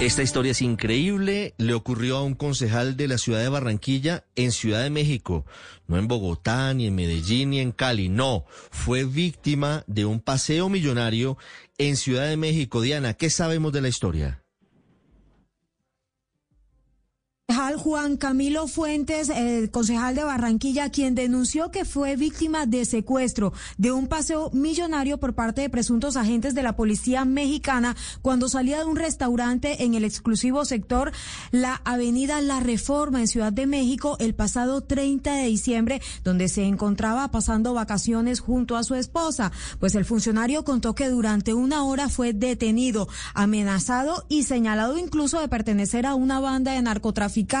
Esta historia es increíble. Le ocurrió a un concejal de la ciudad de Barranquilla en Ciudad de México, no en Bogotá, ni en Medellín, ni en Cali. No, fue víctima de un paseo millonario en Ciudad de México. Diana, ¿qué sabemos de la historia? Juan Camilo Fuentes, concejal de Barranquilla, quien denunció que fue víctima de secuestro de un paseo millonario por parte de presuntos agentes de la policía mexicana cuando salía de un restaurante en el exclusivo sector La Avenida La Reforma en Ciudad de México el pasado 30 de diciembre, donde se encontraba pasando vacaciones junto a su esposa. Pues el funcionario contó que durante una hora fue detenido, amenazado y señalado incluso de pertenecer a una banda de narcotraficantes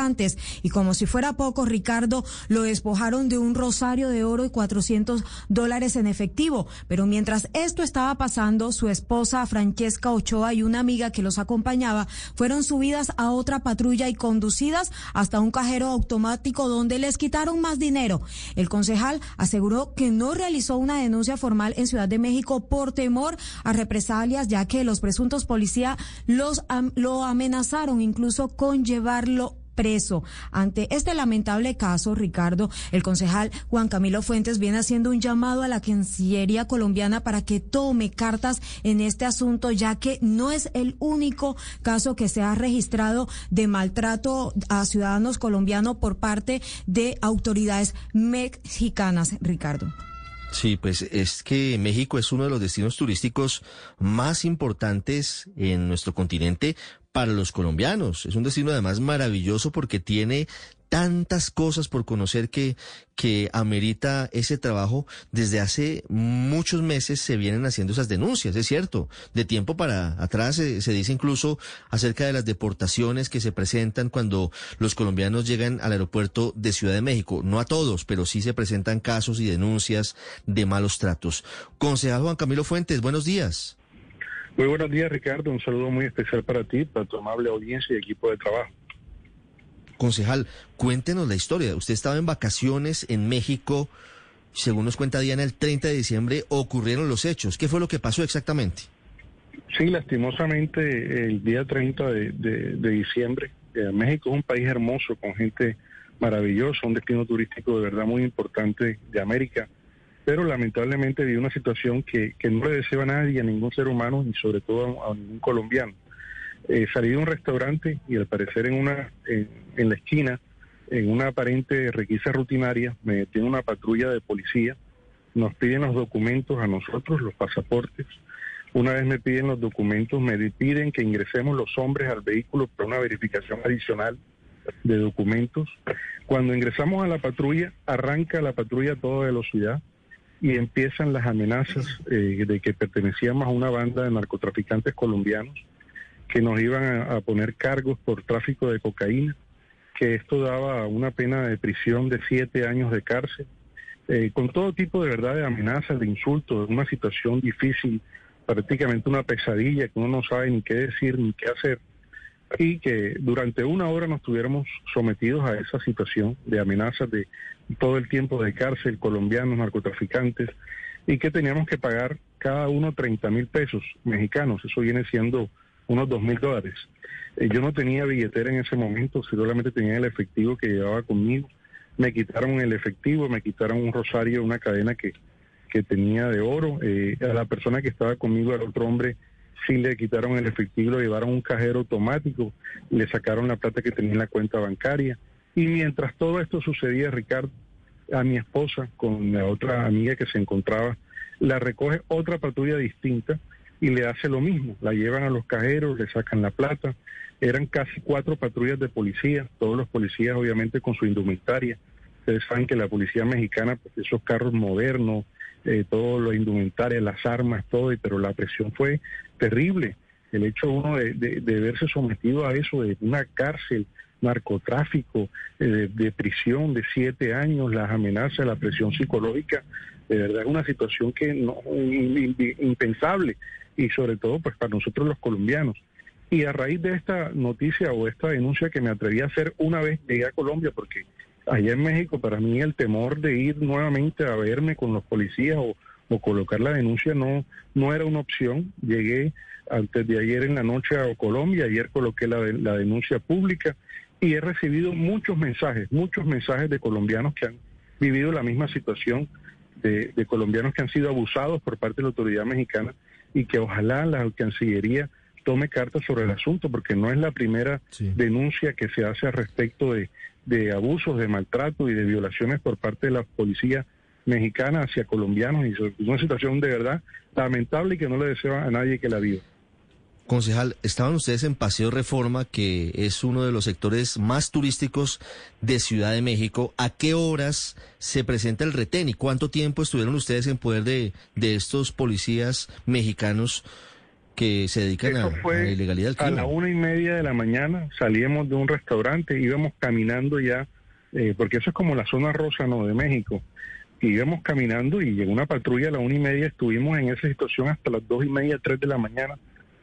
y como si fuera poco, Ricardo lo despojaron de un rosario de oro y 400 dólares en efectivo. Pero mientras esto estaba pasando, su esposa Francesca Ochoa y una amiga que los acompañaba fueron subidas a otra patrulla y conducidas hasta un cajero automático donde les quitaron más dinero. El concejal aseguró que no realizó una denuncia formal en Ciudad de México por temor a represalias, ya que los presuntos policías los, lo amenazaron incluso con llevarlo preso. Ante este lamentable caso, Ricardo, el concejal Juan Camilo Fuentes viene haciendo un llamado a la Cancillería colombiana para que tome cartas en este asunto, ya que no es el único caso que se ha registrado de maltrato a ciudadanos colombianos por parte de autoridades mexicanas, Ricardo. Sí, pues es que México es uno de los destinos turísticos más importantes en nuestro continente para los colombianos. Es un destino además maravilloso porque tiene tantas cosas por conocer que, que amerita ese trabajo. Desde hace muchos meses se vienen haciendo esas denuncias, es cierto. De tiempo para atrás se, se, dice incluso acerca de las deportaciones que se presentan cuando los colombianos llegan al aeropuerto de Ciudad de México. No a todos, pero sí se presentan casos y denuncias de malos tratos. Concejal Juan Camilo Fuentes, buenos días. Muy buenos días, Ricardo. Un saludo muy especial para ti, para tu amable audiencia y equipo de trabajo. Concejal, cuéntenos la historia. Usted estaba en vacaciones en México. Según nos cuenta Diana, el 30 de diciembre ocurrieron los hechos. ¿Qué fue lo que pasó exactamente? Sí, lastimosamente, el día 30 de, de diciembre, eh, México es un país hermoso, con gente maravillosa, un destino turístico de verdad muy importante de América pero lamentablemente vi una situación que, no le deseo a nadie, a ningún ser humano, y sobre todo a, ningún colombiano. Eh, salí de un restaurante y al parecer en una en, la esquina, en una aparente requisa rutinaria, me detiene una patrulla de policía, nos piden los documentos a nosotros, los pasaportes. Una vez me piden los documentos, me piden que ingresemos los hombres al vehículo para una verificación adicional de documentos. Cuando ingresamos a la patrulla, arranca la patrulla a toda velocidad y empiezan las amenazas eh, de que pertenecíamos a una banda de narcotraficantes colombianos que nos iban a, poner cargos por tráfico de cocaína, que esto daba una pena de prisión de siete años de cárcel, eh, con todo tipo de verdad de amenazas, de insultos, una situación difícil, prácticamente una pesadilla que uno no sabe ni qué decir ni qué hacer y que durante una hora nos tuviéramos sometidos a esa situación de amenazas de todo el tiempo de cárcel, colombianos, narcotraficantes, y que teníamos que pagar cada uno 30 mil pesos mexicanos, eso viene siendo unos 2 mil dólares. Eh, yo no tenía billetera en ese momento, solamente tenía el efectivo que llevaba conmigo. Me quitaron el efectivo, me quitaron un rosario, una cadena que, que tenía de oro. Eh, a la persona que estaba conmigo, al otro hombre, sí le quitaron el efectivo, lo llevaron un cajero automático, le sacaron la plata que tenía en la cuenta bancaria. Y mientras todo esto sucedía, Ricardo, a mi esposa con la otra amiga que se encontraba, la recoge otra patrulla distinta y le hace lo mismo. La llevan a los cajeros, le sacan la plata. Eran casi cuatro patrullas de policía, todos los policías obviamente con su indumentaria. Ustedes saben que la policía mexicana, pues esos carros modernos, eh, todo lo indumentaria, las armas, todo, pero la presión fue terrible. El hecho uno de, de, verse sometido a eso, de una cárcel, narcotráfico, eh, de, prisión de siete años, las amenazas, la presión psicológica, de verdad es una situación que no impensable y sobre todo pues para nosotros los colombianos. Y a raíz de esta noticia o esta denuncia que me atreví a hacer una vez llegué a Colombia, porque allá en México para mí el temor de ir nuevamente a verme con los policías o, o colocar la denuncia no, no era una opción. Llegué antes de ayer en la noche a Colombia, ayer coloqué la, la denuncia pública y he recibido muchos mensajes, muchos mensajes de colombianos que han vivido la misma situación, de, colombianos que han sido abusados por parte de la autoridad mexicana y que ojalá la Cancillería tome cartas sobre el asunto, porque no es la primera denuncia que se hace al respecto de, de abusos, de maltrato y de violaciones por parte de la policía mexicana hacia colombianos y una situación de verdad lamentable y que no le deseo a nadie que la viva. Concejal, estaban ustedes en Paseo Reforma, que es uno de los sectores más turísticos de Ciudad de México. ¿A qué horas se presenta el retén y cuánto tiempo estuvieron ustedes en poder de, de estos policías mexicanos que se dedican a, la ilegalidad A la una y media de la mañana salíamos de un restaurante, íbamos caminando ya, eh, porque eso es como la zona rosa ¿no? de México íbamos caminando y llegó una patrulla a la una y media, estuvimos en esa situación hasta las dos y media, tres de la mañana,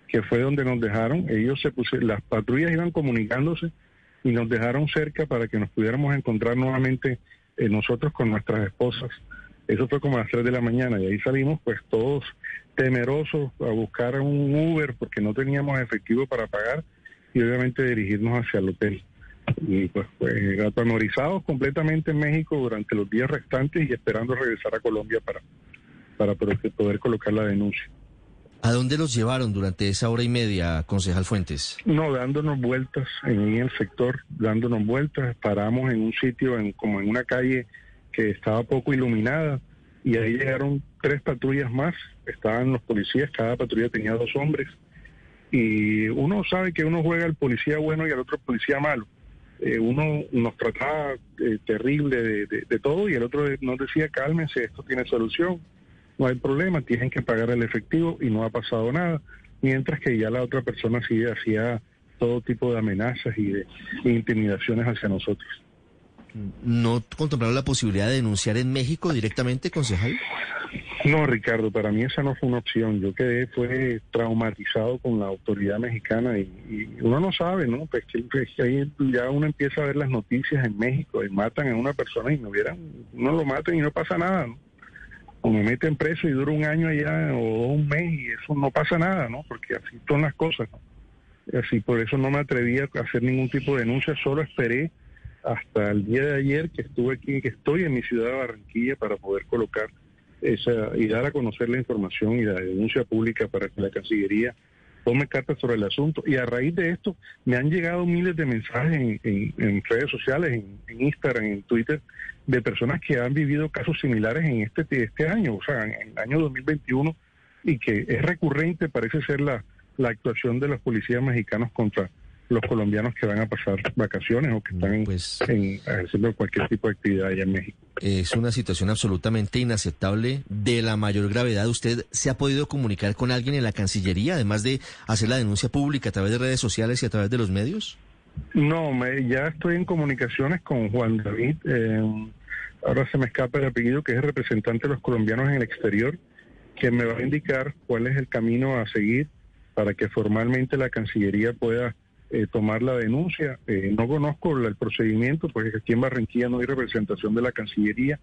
que fue donde nos dejaron. Ellos se pusieron, las patrullas iban comunicándose y nos dejaron cerca para que nos pudiéramos encontrar nuevamente eh, nosotros con nuestras esposas. Eso fue como a las tres de la mañana y ahí salimos pues todos temerosos a buscar un Uber porque no teníamos efectivo para pagar y obviamente dirigirnos hacia el hotel y pues, pues atemorizados completamente en México durante los días restantes y esperando regresar a Colombia para, para poder colocar la denuncia. ¿A dónde los llevaron durante esa hora y media, concejal Fuentes? No, dándonos vueltas en el sector, dándonos vueltas, paramos en un sitio, en, como en una calle que estaba poco iluminada, y ahí llegaron tres patrullas más, estaban los policías, cada patrulla tenía dos hombres, y uno sabe que uno juega al policía bueno y al otro policía malo. Eh, uno nos trataba eh, terrible de, todo y el otro nos decía cálmense, esto tiene solución, no hay problema, tienen que pagar el efectivo y no ha pasado nada, mientras que ya la otra persona sí hacía todo tipo de amenazas y de intimidaciones hacia nosotros. ¿No contemplaron la posibilidad de denunciar en México directamente, concejal? No, Ricardo, para mí esa no fue una opción. Yo quedé, fue traumatizado con la autoridad mexicana y, uno no sabe, ¿no? Pues que, ahí ya uno empieza a ver las noticias en México y matan a una persona y no vieran, no lo matan y no pasa nada, ¿no? O me meten preso y dura un año allá o un mes y eso no pasa nada, ¿no? Porque así son las cosas, ¿no? Así por eso no me atreví a hacer ningún tipo de denuncia, solo esperé hasta el día de ayer que estuve aquí, que estoy en mi ciudad de Barranquilla para poder colocar esa y dar a conocer la información y la denuncia pública para que la Cancillería tome cartas sobre el asunto. Y a raíz de esto me han llegado miles de mensajes en, redes sociales, en, Instagram, en Twitter, de personas que han vivido casos similares en este, este año, o sea, en el año 2021, y que es recurrente, parece ser la, la actuación de los policías mexicanos contra los colombianos que van a pasar vacaciones o que están pues, en, haciendo cualquier tipo de actividad allá en México. Es una situación absolutamente inaceptable, de la mayor gravedad. ¿Usted se ha podido comunicar con alguien en la Cancillería, además de hacer la denuncia pública a través de redes sociales y a través de los medios? No, me, ya estoy en comunicaciones con Juan David. Eh, ahora se me escapa el apellido, que es el representante de los colombianos en el exterior, que me va a indicar cuál es el camino a seguir para que formalmente la Cancillería pueda eh, tomar la denuncia. Eh, no conozco el procedimiento, porque aquí en Barranquilla no hay representación de la Cancillería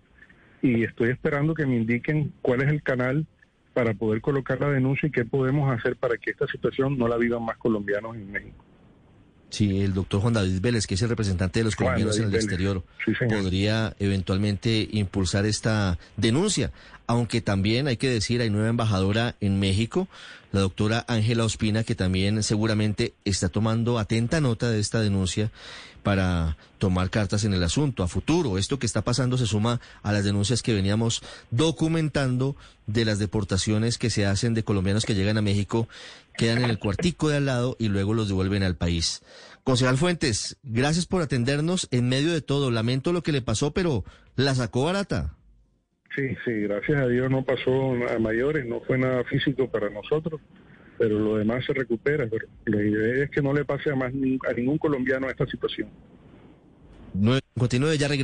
y estoy esperando que me indiquen cuál es el canal para poder colocar la denuncia y qué podemos hacer para que esta situación no la vivan más colombianos en México. Sí, el doctor Juan David Vélez, que es el representante de los colombianos en el exterior, podría eventualmente impulsar esta denuncia, aunque también hay que decir, hay nueva embajadora en México, la doctora Ángela Ospina, que también seguramente está tomando atenta nota de esta denuncia para tomar cartas en el asunto a futuro. Esto que está pasando se suma a las denuncias que veníamos documentando de las deportaciones que se hacen de colombianos que llegan a México, quedan en el cuartico de al lado y luego los devuelven al país. Concejal Fuentes, gracias por atendernos en medio de todo. Lamento lo que le pasó, pero la sacó barata. Sí, sí, gracias a Dios no pasó a mayores, no fue nada físico para nosotros, pero lo demás se recupera. Pero la idea es que no le pase a más a ningún colombiano esta situación. No, continúe, ya regresé.